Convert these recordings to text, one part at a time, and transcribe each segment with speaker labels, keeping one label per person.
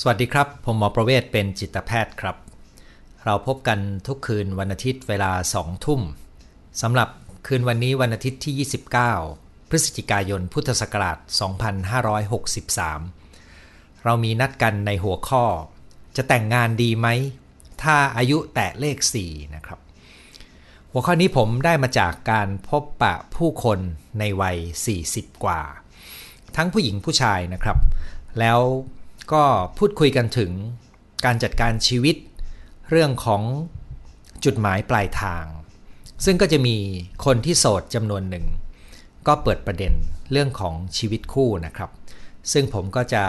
Speaker 1: สวัสดีครับ ผมหมอประเวศเป็นจิตแพทย์ครับ เราพบกันทุกคืนวันอาทิตย์เวลา2ทุ่มสำหรับคืนวันนี้วันอาทิตย์ที่ 29 พฤศจิกายนพุทธศักราช 2563 เรามีนัดกันในหัวข้อ จะแต่งงานดีไหม ถ้าอายุแตะเลข 4 นะครับ หัวข้อนี้ผมได้มาจากการพบปะผู้คนในวัย 40 กว่า ทั้งผู้หญิงผู้ชายนะครับ แล้ว ก็พูดคุยกันถึงการจัดการชีวิต เรื่องของจุดหมายปลายทาง ซึ่งก็จะมีคนที่โสดจำนวนหนึ่ง ก็เปิดประเด็นเรื่องของชีวิตคู่นะครับ ซึ่งผมก็จะ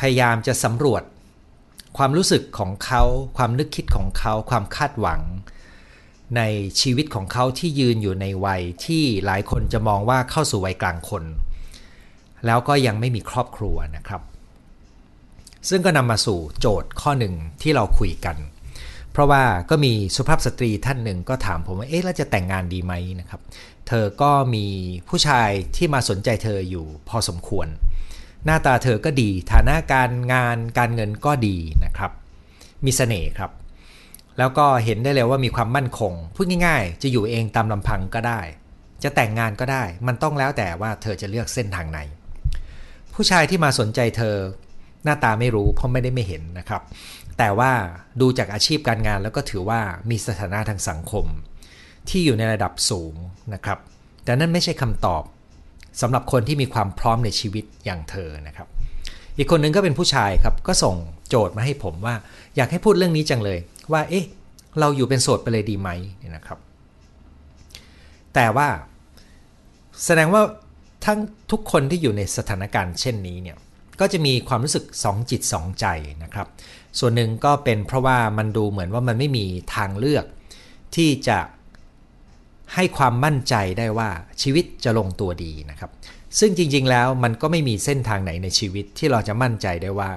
Speaker 1: พยายามจะสำรวจความรู้สึกของเขา ความนึกคิดของเขา ความคาดหวัง ในชีวิตของเขาที่ยืนอยู่ในวัยที่หลายคนจะมองว่าเข้าสู่วัยกลางคน แล้วก็ยังไม่มีครอบครัวนะครับ ซึ่งก็นำมาสู่โจทย์ข้อหนึ่งที่เราคุยกัน เพราะว่าก็มีสุภาพสตรีท่านหนึ่งก็ถามผมว่าเอ๊ะแล้วจะแต่งงานดีไหมนะครับ เธอก็มีผู้ชายที่มาสนใจเธออยู่พอสมควร หน้าตาเธอก็ดี ฐานะการงานการเงินก็ดีนะครับ มีเสน่ห์ครับ แล้วก็เห็นได้เลยว่ามีความมั่นคงพูดง่าย ๆ จะอยู่เองตามลำพังก็ได้ จะแต่งงานก็ได้ มันต้องแล้วแต่ว่าเธอจะเลือกเส้นทางไหนผู้ชายที่มาสนใจเธอ หน้าตาไม่รู้เพราะไม่ได้ไม่เห็นนะครับ แต่ว่าดูจากอาชีพการงานแล้วก็ถือว่ามีสถานะทางสังคม ที่อยู่ในระดับสูงนะครับ แต่นั่นไม่ใช่คำตอบสำหรับคนที่มีความพร้อมในชีวิตอย่างเธอนะครับ อีกคนนึงก็เป็นผู้ชายครับก็ส่งโจทย์มาให้ผมว่า อยากให้พูดเรื่องนี้จังเลย ว่า เอ๊ะ เราอยู่เป็นโสดไปเลยดีไหมนี่นะครับ แต่ว่าแสดงว่าทั้งทุกคนที่อยู่ในสถานการณ์เช่นนี้เนี่ย ก็จะมีความรู้สึกสองจิตสองใจนะครับ ส่วนหนึ่งก็เป็นเพราะว่ามันดูเหมือนว่ามันไม่มีทางเลือก ที่จะให้ความมั่นใจได้ว่าชีวิตจะลงตัวดีนะครับ ซึ่งจริงๆแล้วมันก็ไม่มีเส้นทางไหนในชีวิตที่เราจะมั่นใจได้ว่า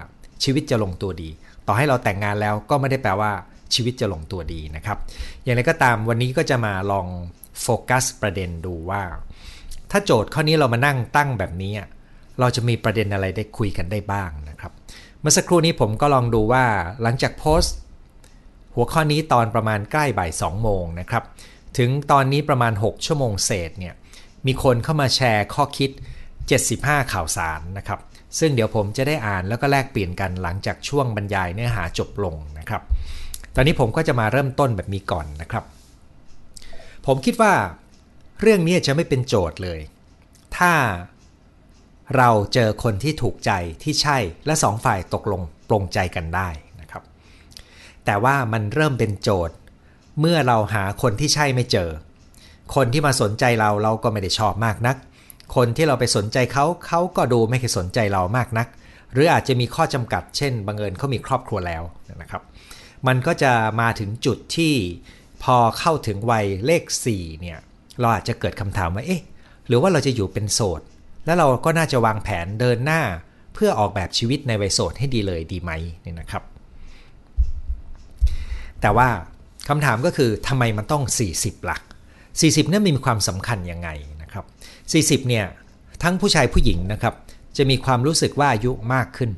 Speaker 1: ชีวิตจะลงตัวดี ต่อให้เราแต่งงานแล้วก็ไม่ได้แปลว่าชีวิตจะลงตัวดีนะครับ อย่างไรก็ตามวันนี้ก็จะมาลองโฟกัสประเด็นดูว่า ถ้าโจทย์ข้อนี้เรามานั่งตั้งแบบนี้ เราจะมีประเด็นอะไรได้คุยกันได้บ้างนะครับ เมื่อสักครู่นี้ผมก็ลองดูว่าหลังจากโพสต์ หัวข้อนี้ตอนประมาณใกล้บ่าย2โมงนะครับ ถึงตอนนี้ประมาณ 6 ชั่วโมงเศษเนี่ยมีคนเข้ามาแชร์ข้อคิด 75 ข่าวสารนะครับ ซึ่งเดี๋ยวผมจะได้อ่านแล้วก็แลกเปลี่ยนกันหลังจากช่วงบรรยายเนื้อหาจบลงนะครับ ตอนนี้ผมก็จะมาเริ่มต้นแบบนี้ก่อนนะครับ ผมคิดว่า เรื่องนี้จะไม่เป็นโจทย์เลย ถ้า เราเจอคนที่ถูกใจที่ใช่และสองฝ่ายตกลงปรงใจกันได้นะครับ แต่ว่ามันเริ่มเป็นโจทย์ เมื่อเราหาคนที่ใช่ไม่เจอ คนที่มาสนใจเราเราก็ไม่ได้ชอบมากนัก คนที่เราไปสนใจเขาเขาก็ดูไม่เคยสนใจเรามากนัก หรืออาจจะมีข้อจำกัด เช่นบังเอิญเขามีครอบครัวแล้วนะครับ มันก็จะมาถึงจุดที่พอเข้าถึงวัยเลข4เนี่ยเราอาจจะเกิดคำถามว่าเอ๊ะหรือว่าเราจะอยู่เป็นโสด แล้วเราก็น่าจะวางแผนเดินหน้าเพื่อออกแบบชีวิตในวัยโสดให้ดีเลยดีไหมนี่นะครับ แต่ว่าคำถามก็คือทำไมมันต้อง 40 หลัก 40นี่มีความสำคัญยังไงนะครับ 40เนี่ยทั้งผู้ชายผู้หญิงนะครับ จะมีความรู้สึกว่าอายุมากขึ้น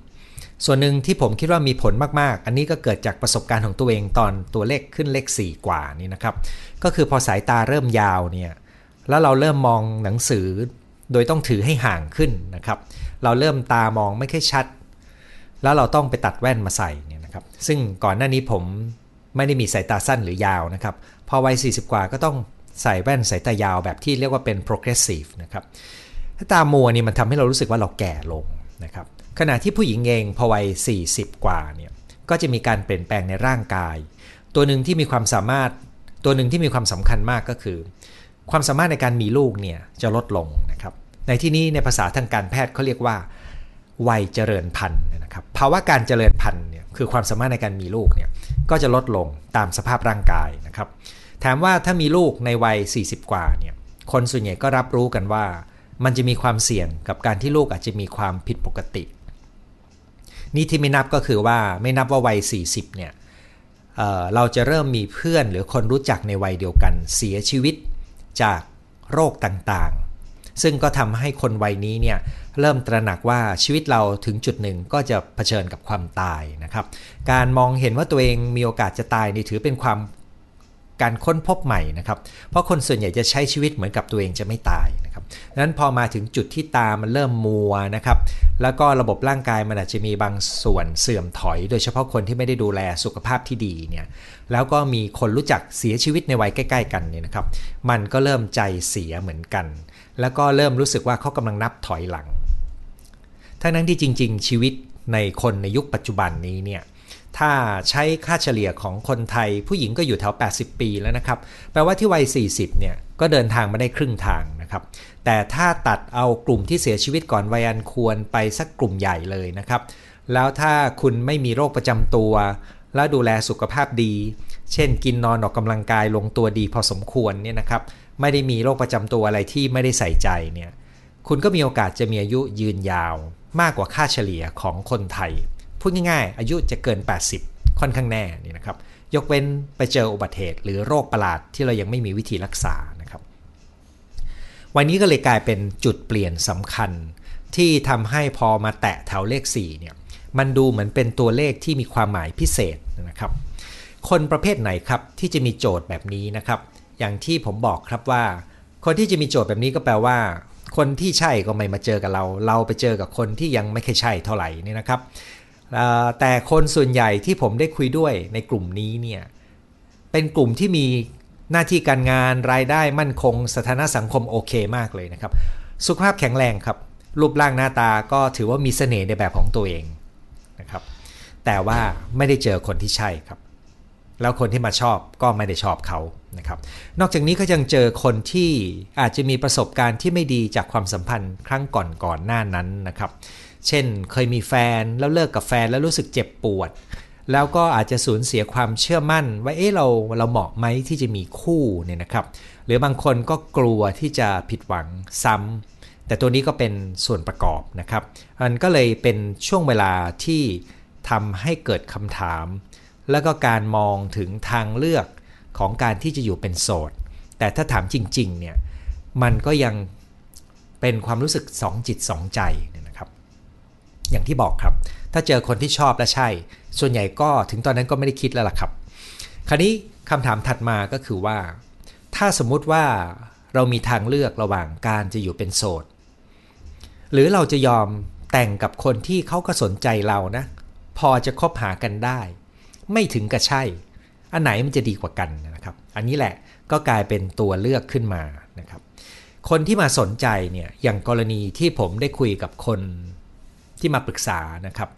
Speaker 1: ส่วนหนึ่งที่ผมคิดว่ามีผลมากๆ อันนี้ก็เกิดจากประสบการณ์ของตัวเองตอนตัวเลขขึ้นเลข 4 กว่านี่นะครับ ก็คือพอสายตาเริ่มยาวเนี่ยแล้วเราเริ่มมองหนังสือ โดยต้องถือให้ห่างขึ้นนะครับ เราเริ่มตามองไม่ค่อยชัด แล้วเราต้องไปตัดแว่นมาใส่เนี่ยนะครับ ซึ่งก่อนหน้านี้ผมไม่ได้มีสายตาสั้นหรือยาวนะครับ พอวัย 40 กว่าก็ต้องใส่แว่นสายตายาวแบบที่เรียกว่าเป็น progressive นะครับ ถ้าตามัวนี่มันทำให้เรารู้สึกว่าเราแก่ลงนะครับ ขณะที่ผู้หญิงเองพอวัย 40 กว่าเนี่ยก็จะมีการเปลี่ยนแปลงในร่างกาย ตัวหนึ่งที่มีความสามารถตัวหนึ่งที่มีความสำคัญมากก็คือ ความสามารถในการมีลูกเนี่ยจะลดลงนะครับ ในที่นี้ในภาษาทางการแพทย์เขาเรียกว่า วัยเจริญพันธุ์นะครับ ภาวะการเจริญพันธุ์เนี่ยคือความสามารถในการมีลูกเนี่ยก็จะลดลงตามสภาพร่างกายนะครับ ถามว่าถ้ามีลูกในวัย 40 กว่าเนี่ย คนส่วนใหญ่ก็รับรู้กันว่า มันจะมีความเสี่ยงกับการที่ลูกอาจจะมีความผิดปกติ นี่ที่ไม่นับก็คือว่าไม่นับว่าวัย 40เนี่ยเเราจะเริ่มมีเพื่อนหรือคนรู้จักในวัยเดียวกันเสียชีวิต จากโรคต่างๆ ซึ่งก็ทำให้คนวัยนี้เนี่ยเริ่มตระหนักว่าชีวิตเราถึงจุดหนึ่งก็จะเผชิญกับความตายนะครับ การมองเห็นว่าตัวเองมีโอกาสจะตายนี่ถือเป็นความ การค้นพบใหม่นะครับ เพราะคนส่วนใหญ่จะใช้ชีวิตเหมือนกับตัวเองจะไม่ตายนะครับนั้นพอมาถึงจุดที่ตามันเริ่มมัวนะครับ แล้วก็ระบบร่างกายมันอาจจะมีบางส่วนเสื่อมถอย โดยเฉพาะคนที่ไม่ได้ดูแลสุขภาพที่ดีเนี่ย แล้วก็มีคนรู้จักเสียชีวิตในวัยใกล้ ๆ กันเนี่ยนะครับ มันก็เริ่มใจเสียเหมือนกัน แล้วก็เริ่มรู้สึกว่าเขากำลังนับถอยหลัง ทั้งนั้นที่จริง ๆ ชีวิตในคนในยุคปัจจุบันนี้เนี่ย ถ้าใช้ค่าเฉลี่ยของคนไทย ผู้หญิงก็อยู่แถว 80 ปีแล้วนะครับ แปลว่าที่วัย 40 เนี่ย ก็เดินทางมาได้ครึ่งทางนะครับ แต่ถ้าตัดเอากลุ่มที่เสียชีวิตก่อนวัยอันควรไปสักกลุ่มใหญ่เลยนะครับ แล้วถ้าคุณไม่มีโรคประจำตัว แล้วดูแลสุขภาพดี เช่น กินนอนออกกำลังกายลงตัวดีพอสมควรเนี่ยนะครับ ไม่ได้มีโรคประจำตัวอะไรที่ไม่ได้ใส่ใจเนี่ย คุณก็มีโอกาสจะมีอายุยืนยาว มากกว่าค่าเฉลี่ยของคนไทย พูดง่ายๆ อายุจะเกิน 80 ค่อนข้างแน่นี่นะครับ ยกเว้นไปเจออุบัติเหตุหรือโรคประหลาดที่เรายังไม่มีวิธีรักษานะครับ วันนี้ก็เลยกลายเป็นจุดเปลี่ยนสำคัญ ที่ทำให้พอมาแตะแถวเลข4เนี่ยมันดูเหมือนเป็นตัวเลขที่มีความหมายพิเศษนะครับ คนประเภทไหนครับที่จะมีโจทย์แบบนี้นะครับ อย่างที่ผมบอกครับว่า คนที่จะมีโจทย์แบบนี้ก็แปลว่า คนที่ใช่ก็ไม่มาเจอกับเรา เราไปเจอกับคนที่ยังไม่เคยใช่เท่าไหร่นี่นะครับ แต่คนส่วนใหญ่ที่ผมได้คุยด้วยในกลุ่มนี้เนี่ยเป็นกลุ่มที่มีหน้าที่การงานรายได้มั่นคง สถานะสังคมโอเคมากเลยนะครับ สุขภาพแข็งแรงครับ รูปร่างหน้าตาก็ถือว่ามีเสน่ห์ในแบบของตัวเองนะครับ แต่ว่าไม่ได้เจอคนที่ใช่ครับ แล้วคนที่มาชอบก็ไม่ได้ชอบเขานะครับ นอกจากนี้ก็ยังเจอคนที่อาจจะมีประสบการณ์ที่ไม่ดีจากความสัมพันธ์ครั้งก่อนๆหน้านั้นนะครับ เช่น เคยมีแฟนแล้วเลิกกับแฟนแล้วรู้สึกเจ็บปวด แล้วก็อาจจะสูญเสียความเชื่อมั่น ว่าเอ๊ะเราเราเหมาะไหมที่จะมีคู่เนี่ยนะครับ หรือบางคนก็กลัวที่จะผิดหวังซ้ำแต่ตัวนี้ก็เป็นส่วนประกอบนะครับมันก็เลยเป็นช่วงเวลาที่ทำให้เกิดคำถาม แล้วก็การมองถึงทางเลือกของการที่จะอยู่เป็นโสด แต่ถ้าถามจริงๆเนี่ยมันก็ยังเป็นความรู้สึกสองจิตสองใจ อย่างที่บอกครับ ถ้าเจอคนที่ชอบและใช่ ส่วนใหญ่ก็ถึงตอนนั้นก็ไม่ได้คิดแล้วล่ะครับ คราวนี้คำถามถัดมาก็คือว่า ถ้าสมมุติว่าเรามีทางเลือกระหว่างการจะอยู่เป็นโสด หรือเราจะยอมแต่งกับคนที่เขาก็สนใจเรานะ พอจะคบหากันได้ ไม่ถึงกับใช่ อันไหนมันจะดีกว่ากันนะครับ อันนี้แหละก็กลายเป็นตัวเลือกขึ้นมานะครับ คนที่มาสนใจเนี่ยอย่างกรณีที่ผมได้คุยกับคน ที่มาปรึกษานะครับ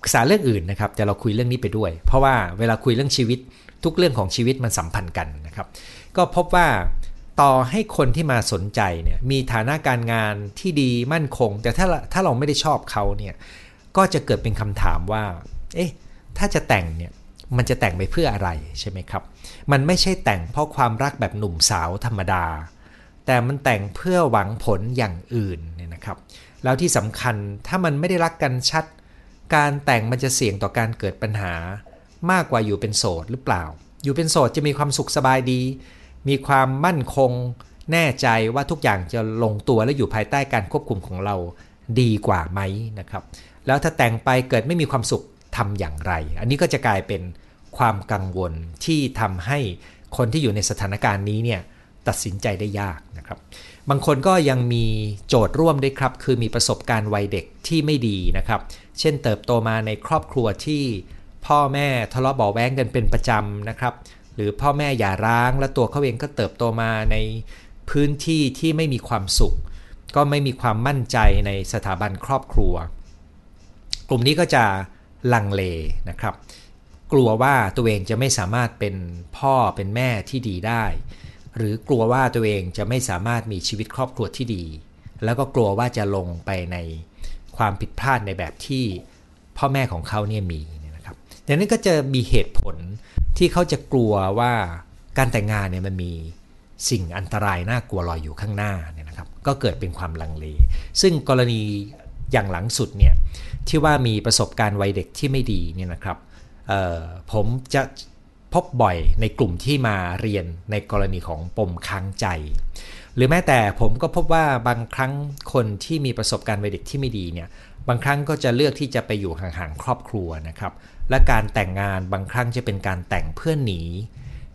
Speaker 1: ปรึกษาเรื่องอื่นนะครับ แต่เราคุยเรื่องนี้ไปด้วย เพราะว่าเวลาคุยเรื่องชีวิตทุกเรื่องของชีวิตมันสัมพันธ์กันนะครับ ก็พบว่าต่อให้คนที่มาสนใจเนี่ยมีฐานะการงานที่ดีมั่นคง แต่ถ้าถ้าเราไม่ได้ชอบเขาเนี่ยก็จะเกิดเป็นคำถามว่า เอ๊ะ ถ้าจะแต่งเนี่ยมันจะแต่งไปเพื่ออะไรใช่ไหมครับ มันไม่ใช่แต่งเพราะความรักแบบหนุ่มสาวธรรมดา แต่มันแต่งเพื่อหวังผลอย่างอื่นเนี่ยนะครับ แล้วที่สำคัญถ้ามันไม่ได้รักกันชัด การแต่งมันจะเสี่ยงต่อการเกิดปัญหา มากกว่าอยู่เป็นโสดหรือเปล่า อยู่เป็นโสดจะมีความสุขสบายดี มีความมั่นคง แน่ใจว่าทุกอย่างจะลงตัวและอยู่ภายใต้การควบคุมของเราดีกว่าไหมนะครับ แล้วถ้าแต่งไปเกิดไม่มีความสุขทำอย่างไร อันนี้ก็จะกลายเป็นความกังวลที่ทำให้คนที่อยู่ในสถานการณ์นี้เนี่ยตัดสินใจได้ยากนะครับ บางคนก็ยังมีโจทย์ร่วมด้วยครับ คือมีประสบการณ์วัยเด็กที่ไม่ดีนะครับ เช่นเติบโตมาในครอบครัวที่พ่อแม่ทะเลาะเบาแว้งกันเป็นประจำนะครับ หรือพ่อแม่อย่าร้าง และตัวเขาเองก็เติบโตมาในพื้นที่ที่ไม่มีความสุข ก็ไม่มีความมั่นใจในสถาบันครอบครัว กลุ่มนี้ก็จะลังเลนะครับ กลัวว่าตัวเองจะไม่สามารถเป็นพ่อเป็นแม่ที่ดีได้ หรือกลัวว่าตัวเองจะไม่สามารถมีชีวิตครอบครัวที่ดี แล้วก็กลัวว่าจะลงไปในความผิดพลาดในแบบที่พ่อแม่ของเขาเนี่ยมีนะครับดังนั้นก็จะมีเหตุผลที่เขาจะกลัวว่าการแต่งงานเนี่ยมันมีสิ่งอันตรายน่ากลัวรอยอยู่ข้างหน้าเนี่ยนะครับ ก็เกิดเป็นความลังเล ซึ่งกรณีอย่างหลังสุดเนี่ยที่ว่ามีประสบการณ์วัยเด็กที่ไม่ดีเนี่ยนะครับผมจะ พบบ่อยในกลุ่มที่มาเรียนในกรณีของปมค้างใจ หรือแม้แต่ผมก็พบว่าบางครั้งคนที่มีประสบการณ์วัยเด็กที่ไม่ดีเนี่ยบางครั้งก็จะเลือกที่จะไปอยู่ห่างๆครอบครัวนะครับ และการแต่งงานบางครั้งจะเป็นการแต่งเพื่อหนี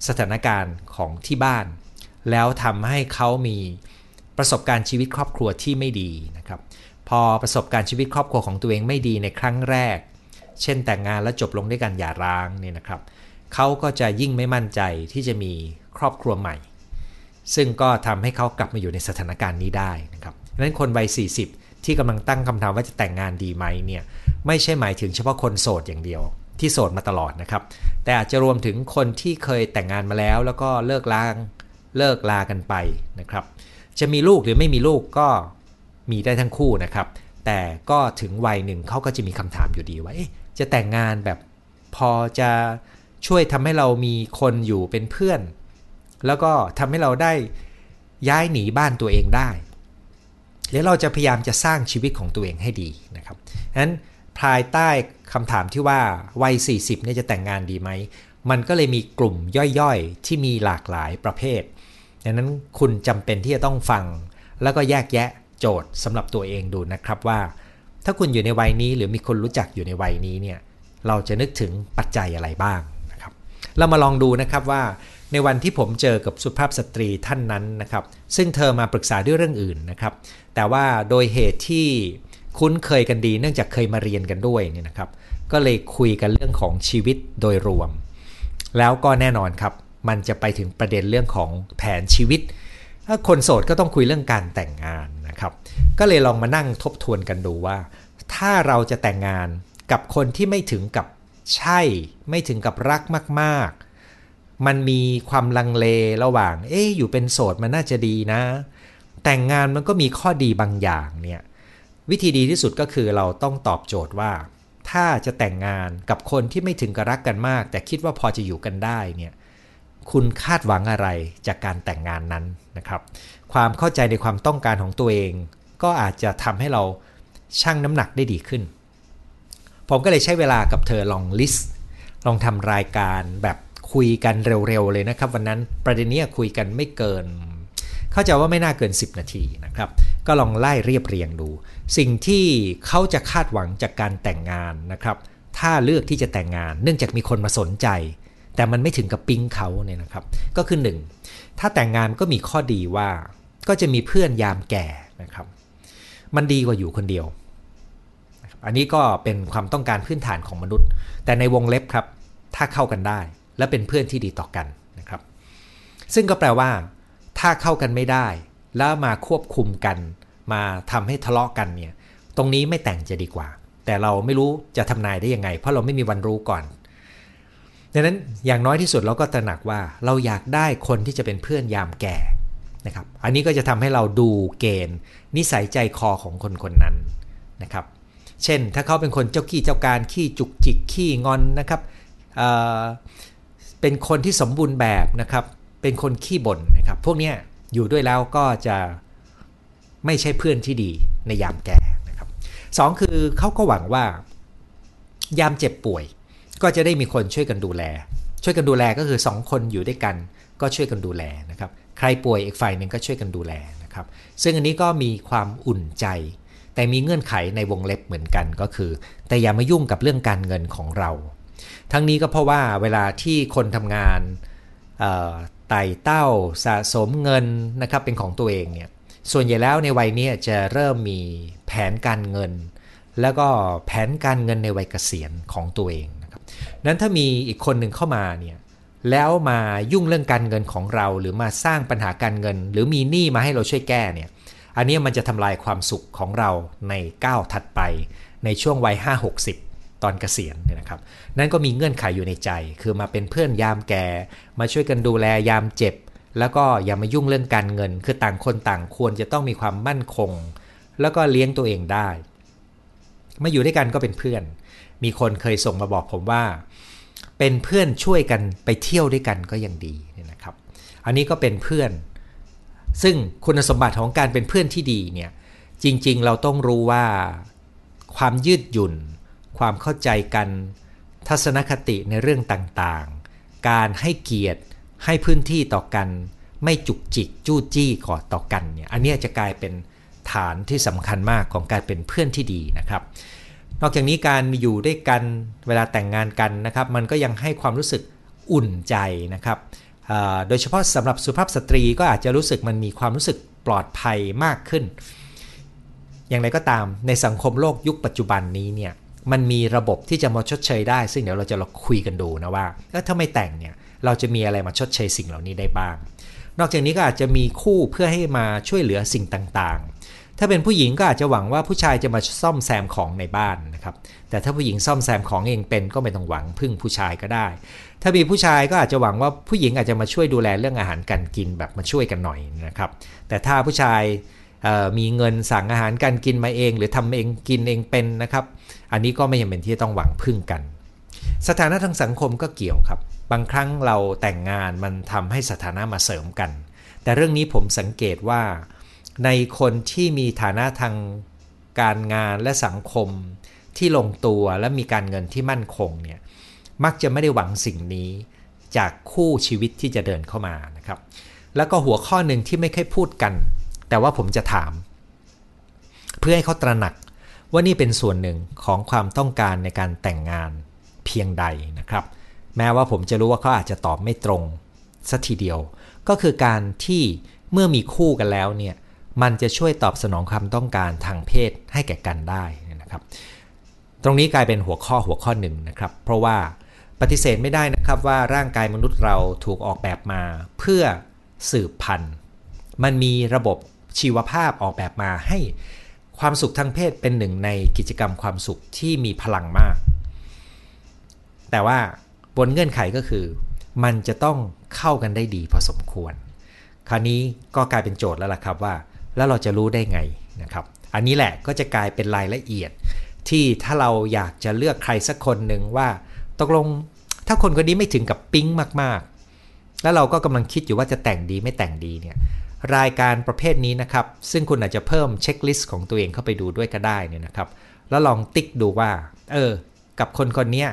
Speaker 1: สถานการณ์ของที่บ้าน แล้วทำให้เขามีประสบการณ์ชีวิตครอบครัวที่ไม่ดีนะครับ พอประสบการณ์ชีวิตครอบครัวของตัวเองไม่ดีในครั้งแรก เช่นแต่งงานแล้วจบลงด้วยการหย่าร้างเนี่ยนะครับ เขาก็จะยิ่งไม่มั่นใจที่จะมีครอบครัวใหม่ ซึ่งก็ทำให้เขากลับมาอยู่ในสถานการณ์นี้ได้นะครับดังนั้นคนวัย 40 ที่กำลังตั้งคำถามว่าจะแต่งงานดีไหมเนี่ยไม่ใช่หมายถึงเฉพาะคนโสดอย่างเดียว ที่โสดมาตลอดนะครับ แต่อาจจะรวมถึงคนที่เคยแต่งงานมาแล้ว แล้วก็เลิกลางเลิกลากันไปนะครับ จะมีลูกหรือไม่มีลูกก็มีได้ทั้งคู่นะครับ แต่ก็ถึงวัยหนึ่งเขาก็จะมีคำถามอยู่ดีว่าจะแต่งงานแบบพอจะ ช่วยทำให้เรามีคนอยู่เป็นเพื่อน แล้วก็ทำให้เราได้ย้ายหนีบ้านตัวเองได้หรือเราจะพยายามจะสร้างชีวิตของตัวเองให้ดีนะครับนั้นภายใต้คำถามที่ว่าวัย 40เนี่ยจะแต่งงานดีไหม มันก็เลยมีกลุ่มย่อยๆ ที่มีหลากหลายประเภทดังนั้นคุณจำเป็นที่จะต้องฟัง แล้วก็แยกแยะโจทย์สำหรับตัวเองดูนะครับว่า ถ้าคุณอยู่ในวัยนี้หรือมีคนรู้จักอยู่ในวัยนี้เนี่ยเราจะนึกถึงปัจจัยอะไรบ้าง เรามาลองดูนะครับว่าในวันที่ผมเจอกับสุภาพสตรีท่านนั้นนะครับ ซึ่งเธอมาปรึกษาด้วยเรื่องอื่นนะครับ แต่ว่าโดยเหตุที่คุ้นเคยกันดี เนื่องจากเคยมาเรียนกันด้วยเนี่ยนะครับ ก็เลยคุยกันเรื่องของชีวิตโดยรวม แล้วก็แน่นอนครับ มันจะไปถึงประเด็นเรื่องของแผนชีวิต ถ้าคนโสดก็ต้องคุยเรื่องการแต่งงานนะครับ ก็เลยลองมานั่งทบทวนกันดูว่า ถ้าเราจะแต่งงานกับคนที่ไม่ถึงกับ ใช่ไม่ถึงกับรักมาก ๆ มันมีความลังเลระหว่าง เอ๊อยู่เป็นโสดมันน่าจะดีนะ แต่งงานมันก็มีข้อดีบางอย่างเนี่ยวิธีดีที่สุดก็คือเราต้องตอบโจทย์ว่า ถ้าจะแต่งงานกับคนที่ไม่ถึงกับรักกันมาก แต่คิดว่าพอจะอยู่กันได้เนี่ยคุณคาดหวังอะไรจากการแต่งงานนั้นนะครับ ความเข้าใจในความต้องการของตัวเอง ก็อาจจะทำให้เราชั่งน้ำหนักได้ดีขึ้น ผมก็เลยใช้เวลากับเธอลองลิสต์ลองทำรายการแบบคุยกันเร็วๆเลยนะครับ วันนั้นประเด็นนี้คุยกันไม่เกิน เข้าใจว่าไม่น่าเกิน 10 นาทีนะครับ ก็ลองไล่เรียบเรียงดู สิ่งที่เขาจะคาดหวังจากการแต่งงานนะครับ ถ้าเลือกที่จะแต่งงาน เนื่องจากมีคนมาสนใจ แต่มันไม่ถึงกับปิ๊งเขาเนี่ยนะครับ ก็คือ 1 ถ้าแต่งงานก็มีข้อดีว่า ก็จะมีเพื่อนยามแก่นะครับ มันดีกว่าอยู่คนเดียว อันนี้ก็เป็นความต้องการพื้นฐานของมนุษย์ แต่ในวงเล็บครับ ถ้าเข้ากันได้ และเป็นเพื่อนที่ดีต่อกันนะครับ ซึ่งก็แปลว่า ถ้าเข้ากันไม่ได้ แล้วมาควบคุมกัน มาทำให้ทะเลาะกันเนี่ย ตรงนี้ไม่แต่งจะดีกว่า แต่เราไม่รู้จะทำนายได้ยังไง เพราะเราไม่มีวันรู้ก่อนดังนั้นอย่างน้อยที่สุดเราก็ตระหนักว่าเราอยากได้คนที่จะเป็นเพื่อนยามแก่นะครับ อันนี้ก็จะทำให้เราดูเกณฑ์ นิสัยใจคอของคนคนนั้นนะครับ เช่น ถ้าเขาเป็นคนเจ้าขี้เจ้าการขี้จุกจิกขี้งอนนะครับเเป็นคนที่สมบูรณ์แบบนะครับ เป็นคนขี้บ่นนะครับ พวกนี้อยู่ด้วยแล้วก็จะไม่ใช่เพื่อนที่ดีในยามแก่นะครับสองคือเขาก็หวังว่า ยามเจ็บป่วย ก็จะได้มีคนช่วยกันดูแล ช่วยกันดูแลก็คือ 2 คนอยู่ด้วยกัน ก็ช่วยกันดูแลนะครับ ใครป่วยอีกฝ่ายหนึ่งก็ช่วยกันดูแลนะครับ ซึ่งอันนี้ก็มีความอุ่นใจ แต่มีเงื่อนไขในวงเล็บเหมือนกันก็คือ แต่อย่ามายุ่งกับเรื่องการเงินของเรา ทั้งนี้ก็เพราะว่าเวลาที่คนทำงานไต่เต้าสะสมเงินนะครับเป็นของตัวเองเนี่ยส่วนใหญ่แล้วในวัยนี้จะเริ่มมีแผนการเงิน แล้วก็แผนการเงินในวัยเกษียณของตัวเองนะครับนั้นถ้ามีอีกคนหนึ่งเข้ามาเนี่ยแล้วมายุ่งเรื่องการเงินของเรา หรือมาสร้างปัญหาการเงิน หรือมีหนี้มาให้เราช่วยแก้เนี่ย อันนี้มันจะทำลายความสุขของเราในก้าวถัดไป ในช่วงวัย5-60 ตอนเกษียณเนี่ยนะครับ นั่นก็มีเงื่อนไขยอยู่ในใจ คือมาเป็นเพื่อนยามแก่ มาช่วยกันดูแลยามเจ็บ แล้วก็อย่ามายุ่งเรื่องการเงิน คือต่างคนต่างควรจะต้องมีความมั่นคง แล้วก็เลี้ยงตัวเองได้ มาอยู่ด้วยกันก็เป็นเพื่อน มีคนเคยส่งมาบอกผมว่า เป็นเพื่อนช่วยกันไปเที่ยวด้วยกันก็ยังดีนี่นะครับ อันนี้ก็เป็นเพื่อน ซึ่งคุณสมบัติของการเป็นเพื่อนที่ดีเนี่ยจริงๆ เราต้องรู้ว่าความยืดหยุ่น ความเข้าใจกัน ทัศนคติในเรื่องต่างๆ การให้เกียรติให้พื้นที่ต่อกัน ไม่จุกจิกจู้จี้ก่อต่อกันเนี่ยอันนี้จะกลายเป็นฐานที่สำคัญมากของการเป็นเพื่อนที่ดีนะครับ นอกจากนี้การอยู่ด้วยกันเวลาแต่งงานกันนะครับ มันก็ยังให้ความรู้สึกอุ่นใจนะครับ โดยเฉพาะสำหรับสุภาพสตรีก็อาจจะรู้สึกมันมีความรู้สึกปลอดภัยมากขึ้น อย่างไรก็ตามในสังคมโลกยุคปัจจุบันนี้เนี่ยมันมีระบบที่จะมาชดเชยได้ ซึ่งเดี๋ยวเราจะเราคุยกันดูนะว่าถ้าไม่แต่งเนี่ยเราจะมีอะไรมาชดเชยสิ่งเหล่านี้ได้บ้าง นอกจากนี้ก็อาจจะมีคู่เพื่อให้มาช่วยเหลือสิ่งต่างๆ ถ้าเป็นผู้หญิงก็อาจจะหวังว่าผู้ชายจะมาซ่อมแซมของในบ้านนะครับ แต่ถ้าผู้หญิงซ่อมแซมของเองเป็นก็ไม่ต้องหวังพึ่งผู้ชายก็ได้ ถ้ามีผู้ชายก็อาจจะหวังว่าผู้หญิงอาจจะมาช่วยดูแลเรื่องอาหารการกินแบบมาช่วยกันหน่อยนะครับ แต่ถ้าผู้ชายมีเงินสั่งอาหารการกินมาเอง หรือทำเองกินเองเป็นนะครับ อันนี้ก็ไม่จำเป็นที่ต้องหวังพึ่งกัน สถานะทางสังคมก็เกี่ยวครับ บางครั้งเราแต่งงานมันทำให้สถานะมาเสริมกัน แต่เรื่องนี้ผมสังเกตว่า ในคนที่มีฐานะทางการงานและสังคมที่ลงตัวและมีการเงินที่มั่นคงเนี่ย มักจะไม่ได้หวังสิ่งนี้ จากคู่ชีวิตที่จะเดินเข้ามานะครับ แล้วก็หัวข้อหนึ่งที่ไม่ค่อยพูดกัน แต่ว่าผมจะถาม เพื่อให้เขาตระหนักว่านี่เป็นส่วนหนึ่งของความต้องการในการแต่งงานเพียงใดนะครับ แม้ว่าผมจะรู้ว่าเขาอาจจะตอบไม่ตรงสัทีเดียว ก็คือการที่เมื่อมีคู่กันแล้วเนี่ยมันจะช่วยตอบสนองความต้องการทางเพศให้แก่กันได้นะครับ ตรงนี้กลายเป็นหัวข้อหัวข้อหนึ่งนะครับ เพราะว่า ปฏิเสธไม่ได้นะครับว่าร่างกายมนุษย์เราถูกออกแบบมาเพื่อสืบพันธุ์ มันมีระบบชีวภาพออกแบบมาให้ความสุขทางเพศเป็นหนึ่งในกิจกรรมความสุขที่มีพลังมาก แต่ว่าบนเงื่อนไขก็คือ มันจะต้องเข้ากันได้ดีพอสมควร คราวนี้ก็กลายเป็นโจทย์แล้วล่ะครับว่า แล้วเราจะรู้ได้ไงนะครับ อันนี้แหละก็จะกลายเป็นรายละเอียด ที่ถ้าเราอยากจะเลือกใครสักคนหนึ่งว่า ตกลงถ้าคนคนนี้ไม่ถึงกับปิ๊งมากๆ แล้วเราก็กำลังคิดอยู่ว่าจะแต่งดีไม่แต่งดีเนี่ยรายการประเภทนี้นะครับ ซึ่งคุณอาจจะเพิ่มเช็คลิสต์ของตัวเองเข้าไปดูด้วยก็ได้เนี่ยนะครับ แล้วลองติ๊กดูว่า เออ กับคนคนนี้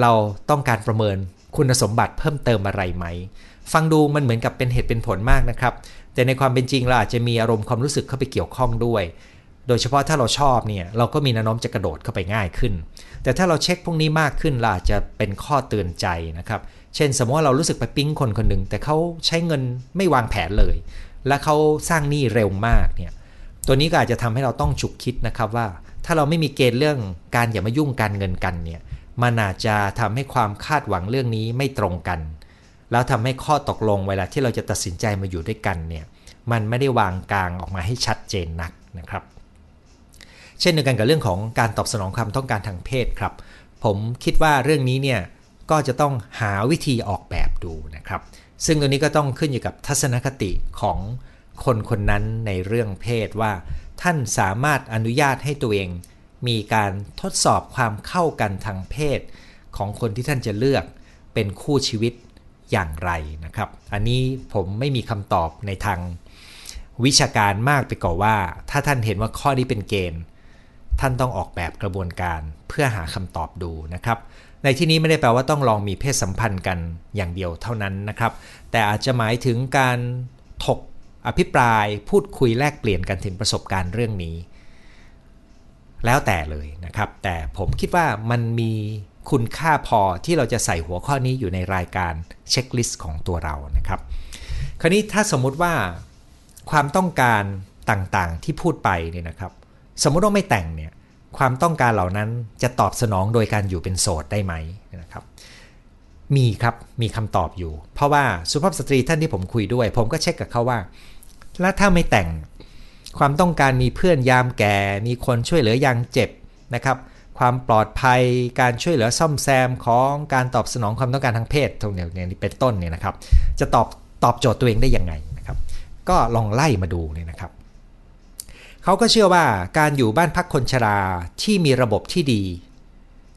Speaker 1: เราต้องการประเมินคุณสมบัติเพิ่มเติมอะไรไหม ฟังดูมันเหมือนกับเป็นเหตุเป็นผลมากนะครับ แต่ในความเป็นจริงเราอาจจะมีอารมณ์ความรู้สึกเข้าไปเกี่ยวข้องด้วย โดยเฉพาะถ้าเราชอบเนี่ยเราก็มีแนวโน้มจะกระโดดเข้าไปง่ายขึ้น แต่ถ้าเราเช็คพวกนี้มากขึ้นเราอาจจะเป็นข้อเตือนใจนะครับ เช่นสมมติว่าเรารู้สึกไปปิ๊งคนคนหนึ่งแต่เขาใช้เงินไม่วางแผนเลย และเขาสร้างหนี้เร็วมากเนี่ยตัวนี้ก็อาจจะทำให้เราต้องฉุกคิดนะครับว่า ถ้าเราไม่มีเกณฑ์เรื่องการอย่ามายุ่งการเงินกันเนี่ยมันอาจจะทำให้ความคาดหวังเรื่องนี้ไม่ตรงกัน แล้วทำให้ข้อตกลงเวลาที่เราจะตัดสินใจมาอยู่ด้วยกันเนี่ยมันไม่ได้วางกลางออกมาให้ชัดเจนนักนะครับ เช่นเดียวกันกับเรื่องของการตอบสนองความต้องการทางเพศครับ ผมคิดว่าเรื่องนี้เนี่ยก็จะต้องหาวิธีออกแบบดูนะครับ ซึ่งตัวนี้ก็ต้องขึ้นอยู่กับทัศนคติของคนคนนั้นในเรื่องเพศว่า ท่านสามารถอนุญาตให้ตัวเอง มีการทดสอบความเข้ากันทางเพศ ของคนที่ท่านจะเลือกเป็นคู่ชีวิตอย่างไรนะครับ อันนี้ผมไม่มีคำตอบในทางวิชาการมากไปกว่าว่า ถ้าท่านเห็นว่าข้อนี้เป็นเกณฑ์ ท่านต้องออกแบบกระบวนการเพื่อหาคำตอบดูนะครับ ในที่นี้ไม่ได้แปลว่าต้องลองมีเพศสัมพันธ์กันอย่างเดียวเท่านั้นนะครับ แต่อาจจะหมายถึงการถกอภิปรายพูดคุยแลกเปลี่ยนกันถึงประสบการณ์เรื่องนี้ แล้วแต่เลยนะครับ แต่ผมคิดว่ามันมีคุณค่าพอที่เราจะใส่หัวข้อนี้อยู่ในรายการchecklist ของตัวเรานะครับ คราวนี้ถ้าสมมุติว่าความต้องการต่างๆที่พูดไปเนี่ยนะครับ สมมุติว่าไม่แต่งเนี่ยความต้องการเหล่านั้นจะตอบสนองโดยการอยู่เป็นโสดได้ไหมนะครับ มีครับมีคำตอบอยู่ เพราะว่าสุภาพสตรีท่านที่ผมคุยด้วย ผมก็เช็คกับเขาว่า แล้วถ้าไม่แต่งความต้องการมีเพื่อนยามแก่ มีคนช่วยเหลือยามเจ็บนะครับ ความปลอดภัยการช่วยเหลือซ่อมแซมของการตอบสนองความต้องการทางเพศตรงนี้นี่เป็นต้นเนี่ยนะครับ จะตอบตอบโจทย์ตัวเองได้ยังไงนะครับ ก็ลองไล่มาดูเนี่ยนะครับ เขาก็เชื่อว่าการอยู่บ้านพักคนชราที่มีระบบที่ดี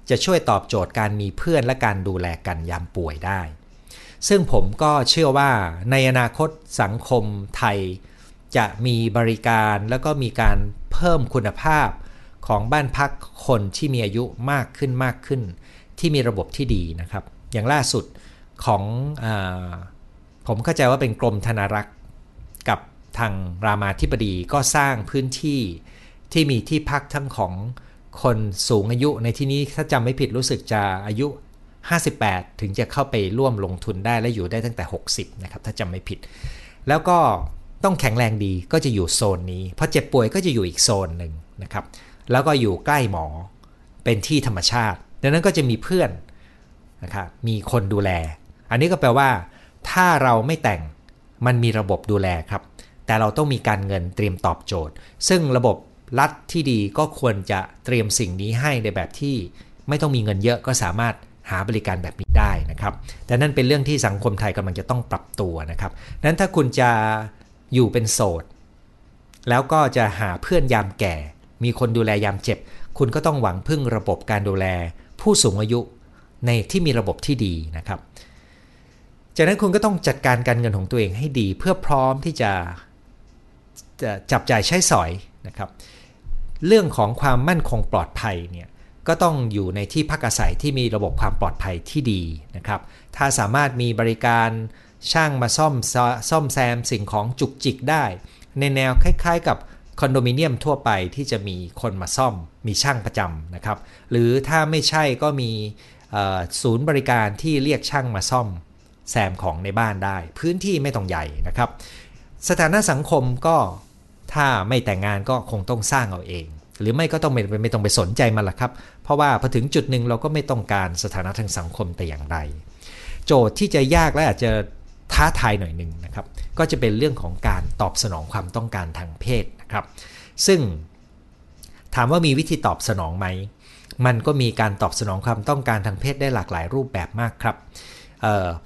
Speaker 1: จะช่วยตอบโจทย์การมีเพื่อนและการดูแลกันยามป่วยได้ ซึ่งผมก็เชื่อว่าในอนาคตสังคมไทย จะมีบริการแล้วก็มีการเพิ่มคุณภาพของบ้านพักคนที่มีอายุมากขึ้นมากขึ้น ที่มีระบบที่ดีนะครับ อย่างล่าสุดของอผมเข้าใจว่าเป็นกรมธนารักษ์กับ ทางรามาธิบดีก็สร้างพื้นที่ที่มีที่พักทั้งของคนสูงอายุในที่นี้ถ้าจำไม่ผิดรู้สึกจะอายุ 58 ถึงจะเข้าไปร่วมลงทุนได้และอยู่ได้ตั้งแต่ 60 นะครับ ถ้าจำไม่ผิด แล้วก็ต้องแข็งแรงดีก็จะอยู่โซนนี้พอเจ็บป่วยก็จะอยู่อีกโซนหนึ่งนะครับ แล้วก็อยู่ใกล้หมอเป็นที่ธรรมชาติ ดังนั้นก็จะมีเพื่อนนะครับมีคนดูแล อันนี้ก็แปลว่า ถ้าเราไม่แต่งมันมีระบบดูแลครับ แต่เราต้องมีการเงินเตรียมตอบโจทย์ ซึ่งระบบรัฐที่ดีก็ควรจะเตรียมสิ่งนี้ให้ในแบบที่ ไม่ต้องมีเงินเยอะก็สามารถหาบริการแบบนี้ได้นะครับ แต่นั่นเป็นเรื่องที่สังคมไทยกำลังจะต้องปรับตัวนะครับนั้นถ้าคุณจะอยู่เป็นโสด แล้วก็จะหาเพื่อนยามแก่ มีคนดูแลยามเจ็บ คุณก็ต้องหวังพึ่งระบบการดูแล ผู้สูงอายุในที่มีระบบที่ดีนะครับ จากนั้นคุณก็ต้องจัดการการเงินของตัวเองให้ดี เพื่อพร้อมที่จะ จะจับจ่ายใช้สอยนะครับ เรื่องของความมั่นคงปลอดภัยเนี่ยก็ต้องอยู่ในที่พักอาศัยที่มีระบบความปลอดภัยที่ดีนะครับ ถ้าสามารถมีบริการช่างมาซ่อมซ่อมแซมสิ่งของจุกจิกได้ ในแนวคล้าย ๆ กับคอนโดมิเนียมทั่วไปที่จะมีคนมาซ่อมมีช่างประจำนะครับ หรือถ้าไม่ใช่ก็มีศูนย์บริการที่เรียกช่างมาซ่อมแซมของในบ้านได้ พื้นที่ไม่ต้องใหญ่นะครับ สถานะสังคมก็ถ้าไม่แต่งงานก็คงต้องสร้างเอาเอง หรือไม่ก็ต้องไม่ไม่ต้องไปสนใจมันละครับ เพราะว่าพอถึงจุดหนึ่งเราก็ไม่ต้องการสถานะทางสังคมแต่อย่างใดโจทย์ที่จะยากและอาจจะท้าทายหน่อยหนึ่งนะครับ ก็จะเป็นเรื่องของการตอบสนองความต้องการทางเพศนะครับ ซึ่งถามว่ามีวิธีตอบสนองไหม มันก็มีการตอบสนองความต้องการทางเพศได้หลากหลายรูปแบบมากครับ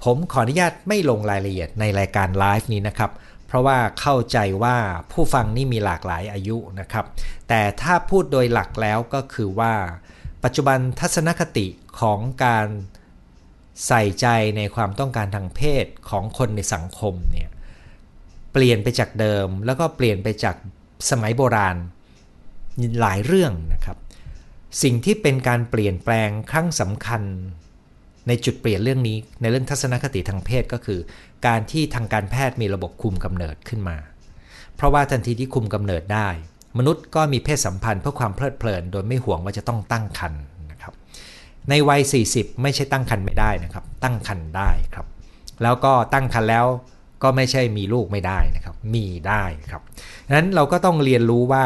Speaker 1: ผมขออนุญาตไม่ลงรายละเอียดในรายการไลฟ์นี้นะครับ เพราะว่าเข้าใจว่าผู้ฟังนี่มีหลากหลายอายุนะครับ แต่ถ้าพูดโดยหลักแล้วก็คือว่า ปัจจุบันทัศนคติของการใส่ใจในความต้องการทางเพศของคนในสังคมเนี่ยเปลี่ยนไปจากเดิม แล้วก็เปลี่ยนไปจากสมัยโบราณหลายเรื่องนะครับ สิ่งที่เป็นการเปลี่ยนแปลงครั้งสำคัญในจุดเปลี่ยนเรื่องนี้ในเรื่องทัศนคติทางเพศก็คือ การที่ทางการแพทย์มีระบบคุมกำเนิดขึ้นมา เพราะว่าทันทีที่คุมกำเนิดได้ มนุษย์ก็มีเพศสัมพันธ์เพื่อความเพลิดเพลิน โดยไม่ห่วงว่าจะต้องตั้งครรภ์นะครับ ในวัย 40 ไม่ใช่ตั้งครรภ์ไม่ได้นะครับ ตั้งครรภ์ได้ครับ แล้วก็ตั้งครรภ์แล้วก็ไม่ใช่มีลูกไม่ได้นะครับ มีได้ครับดังนั้นเราก็ต้องเรียนรู้ว่า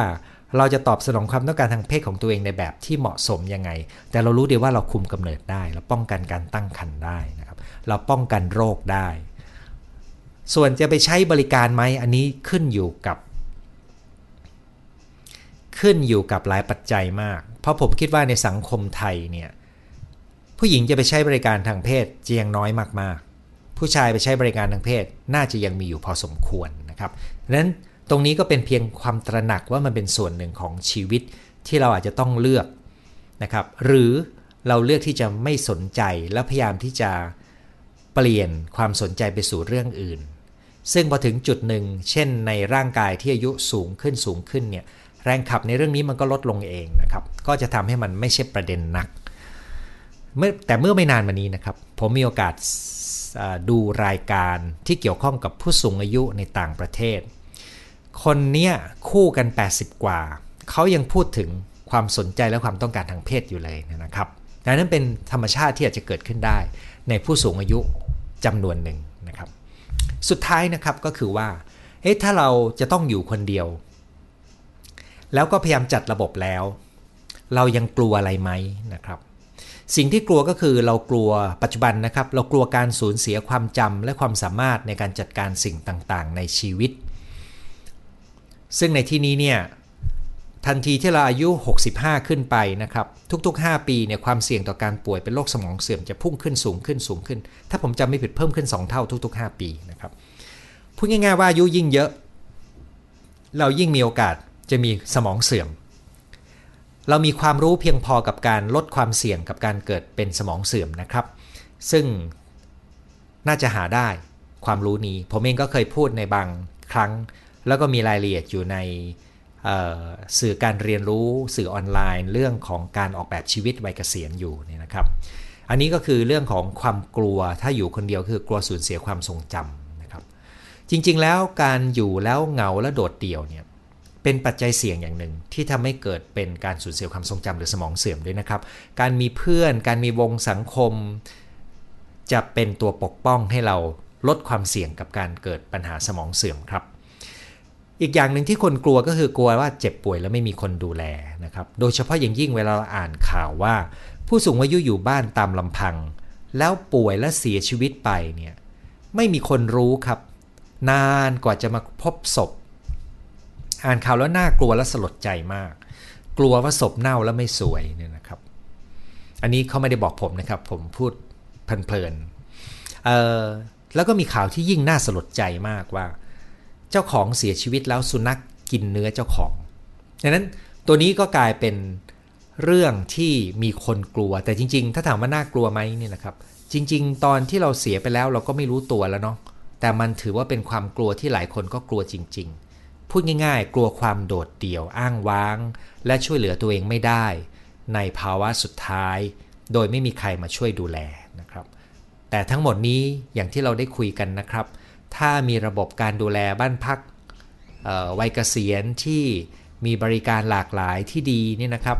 Speaker 1: เราจะตอบสนองความต้องการทางเพศของตัวเองในแบบที่เหมาะสมยังไง แต่เรารู้ดีว่าเราคุมกำเนิดได้ เราป้องกันการตั้งครรภ์ได้นะครับ เราป้องกันโรคได้ ส่วนจะไปใช้บริการไหมอันนี้ขึ้นอยู่กับ ขึ้นอยู่กับหลายปัจจัยมาก เพราะผมคิดว่าในสังคมไทยเนี่ยผู้หญิงจะไปใช้บริการทางเพศจะยังน้อยมากๆ ผู้ชายไปใช้บริการทางเพศน่าจะยังมีอยู่พอสมควรนะครับดังนั้นตรงนี้ก็เป็นเพียงความตระหนักว่ามันเป็นส่วนหนึ่งของชีวิตที่เราอาจจะต้องเลือกนะครับ หรือเราเลือกที่จะไม่สนใจแล้วพยายามที่จะเปลี่ยนความสนใจไปสู่เรื่องอื่น ซึ่งพอถึงจุดหนึ่ง เช่นในร่างกายที่อายุสูงขึ้นสูงขึ้นเนี่ยแรงขับในเรื่องนี้มันก็ลดลงเองนะครับ ก็จะทำให้มันไม่ใช่ประเด็นนักเมื่อแต่เมื่อไม่นานมานี้นะครับ ผมมีโอกาสดูรายการที่เกี่ยวข้องกับผู้สูงอายุในต่างประเทศ คนเนี้ยคู่กัน 80 กว่า เขายังพูดถึงความสนใจและความต้องการทางเพศอยู่เลยนะครับดังนั้นเป็นธรรมชาติที่อาจจะเกิดขึ้นได้ในผู้สูงอายุจำนวนหนึ่ง สุดท้ายนะครับก็คือว่าเอ๊ะถ้าเราจะต้องอยู่คนเดียว แล้วก็พยายามจัดระบบแล้ว เรายังกลัวอะไรไหมนะครับ สิ่งที่กลัวก็คือเรากลัวปัจจุบันนะครับ เรากลัวการสูญเสียความจำและความสามารถในการจัดการสิ่งต่างๆ ในชีวิต ซึ่งในที่นี้เนี่ย ทันทีที่เราอายุ 65 ขึ้นไปนะครับ ทุก ๆ 5 ปีเนี่ยความเสี่ยงต่อการป่วยเป็นโรคสมองเสื่อมจะพุ่งขึ้นสูงขึ้นสูงขึ้น ถ้าผมจำไม่ผิดเพิ่มขึ้น 2 เท่าทุก ๆ 5 ปีนะครับพูดง่ายๆว่าอายุยิ่งเยอะ เรายิ่งมีโอกาสจะมีสมองเสื่อม เรามีความรู้เพียงพอกับการลดความเสี่ยงกับการเกิดเป็นสมองเสื่อมนะครับ ซึ่งน่าจะหาได้ความรู้นี้ ผมเองก็เคยพูดในบางครั้ง แล้วก็มีรายละเอียดอยู่ใน สื่อการเรียนรู้สื่อออนไลน์ เรื่องของการออกแบบชีวิตวัยเกษียณอยู่เนี่ยนะครับ อันนี้ก็คือเรื่องของความกลัวถ้าอยู่คนเดียวคือกลัวสูญเสียความทรงจำนะครับ จริง ๆ แล้วการอยู่แล้วเหงาและโดดเดี่ยวเนี่ยเป็นปัจจัยเสี่ยงอย่างหนึ่งที่ทำให้เกิดเป็นการสูญเสียความทรงจำหรือสมองเสื่อมด้วยนะครับ การมีเพื่อน การมีวงสังคม จะเป็นตัวปกป้องให้เราลดความเสี่ยงกับการเกิดปัญหาสมองเสื่อมครับ อีกอย่างหนึ่งที่คนกลัวก็คือกลัวว่าเจ็บป่วยแล้วไม่มีคนดูแลนะครับ โดยเฉพาะอย่างยิ่งเวลาเราอ่านข่าวว่า ผู้สูงอายุอยู่บ้านตามลำพัง แล้วป่วยและเสียชีวิตไปเนี่ยไม่มีคนรู้ครับ นานกว่าจะมาพบศพ อ่านข่าวแล้วน่ากลัวและสลดใจมาก กลัวว่าศพเน่าแล้วไม่สวยเนี่ยนะครับ อันนี้เขาไม่ได้บอกผมนะครับ ผมพูดเพลินๆแล้วก็มีข่าวที่ยิ่งน่าสลดใจมากว่า เจ้าของเสียชีวิตแล้วสุนัขกกินเนื้อเจ้าของดังนั้นตัวนี้ก็กลายเป็นเรื่องที่มีคนกลัว แต่จริง ๆ ถ้าถามว่าน่ากลัวไหมเนี่ยนะครับ จริง ๆ ตอนที่เราเสียไปแล้วเราก็ไม่รู้ตัวแล้วเนาะแต่มันถือว่าเป็นความกลัวที่หลายคนก็กลัวจริง ๆ พูดง่าย ๆ กลัวความโดดเดี่ยวอ้างว้าง และช่วยเหลือตัวเองไม่ได้ ในภาวะสุดท้าย โดยไม่มีใครมาช่วยดูแลนะครับ แต่ทั้งหมดนี้อย่างที่เราได้คุยกันนะครับ ถ้ามีระบบการดูแลบ้านพักวัยเกษียณที่มีบริการหลากหลายที่ดีนี่นะครับ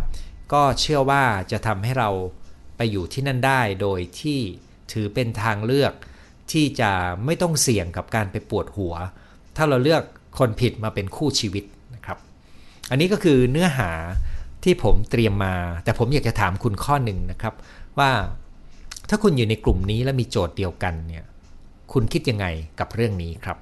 Speaker 1: ก็เชื่อว่าจะทำให้เราไปอยู่ที่นั่นได้โดยที่ถือเป็นทางเลือกที่จะไม่ต้องเสี่ยงกับการไปปวดหัว ถ้าเราเลือกคนผิดมาเป็นคู่ชีวิตนะครับ อันนี้ก็คือเนื้อหาที่ผมเตรียมมา แต่ผมอยากจะถามคุณข้อหนึ่งนะครับ ว่าถ้าคุณอยู่ในกลุ่มนี้และมีโจทย์เดียวกันเนี่ย คุณคิดยังไงกับเรื่องนี้ครับ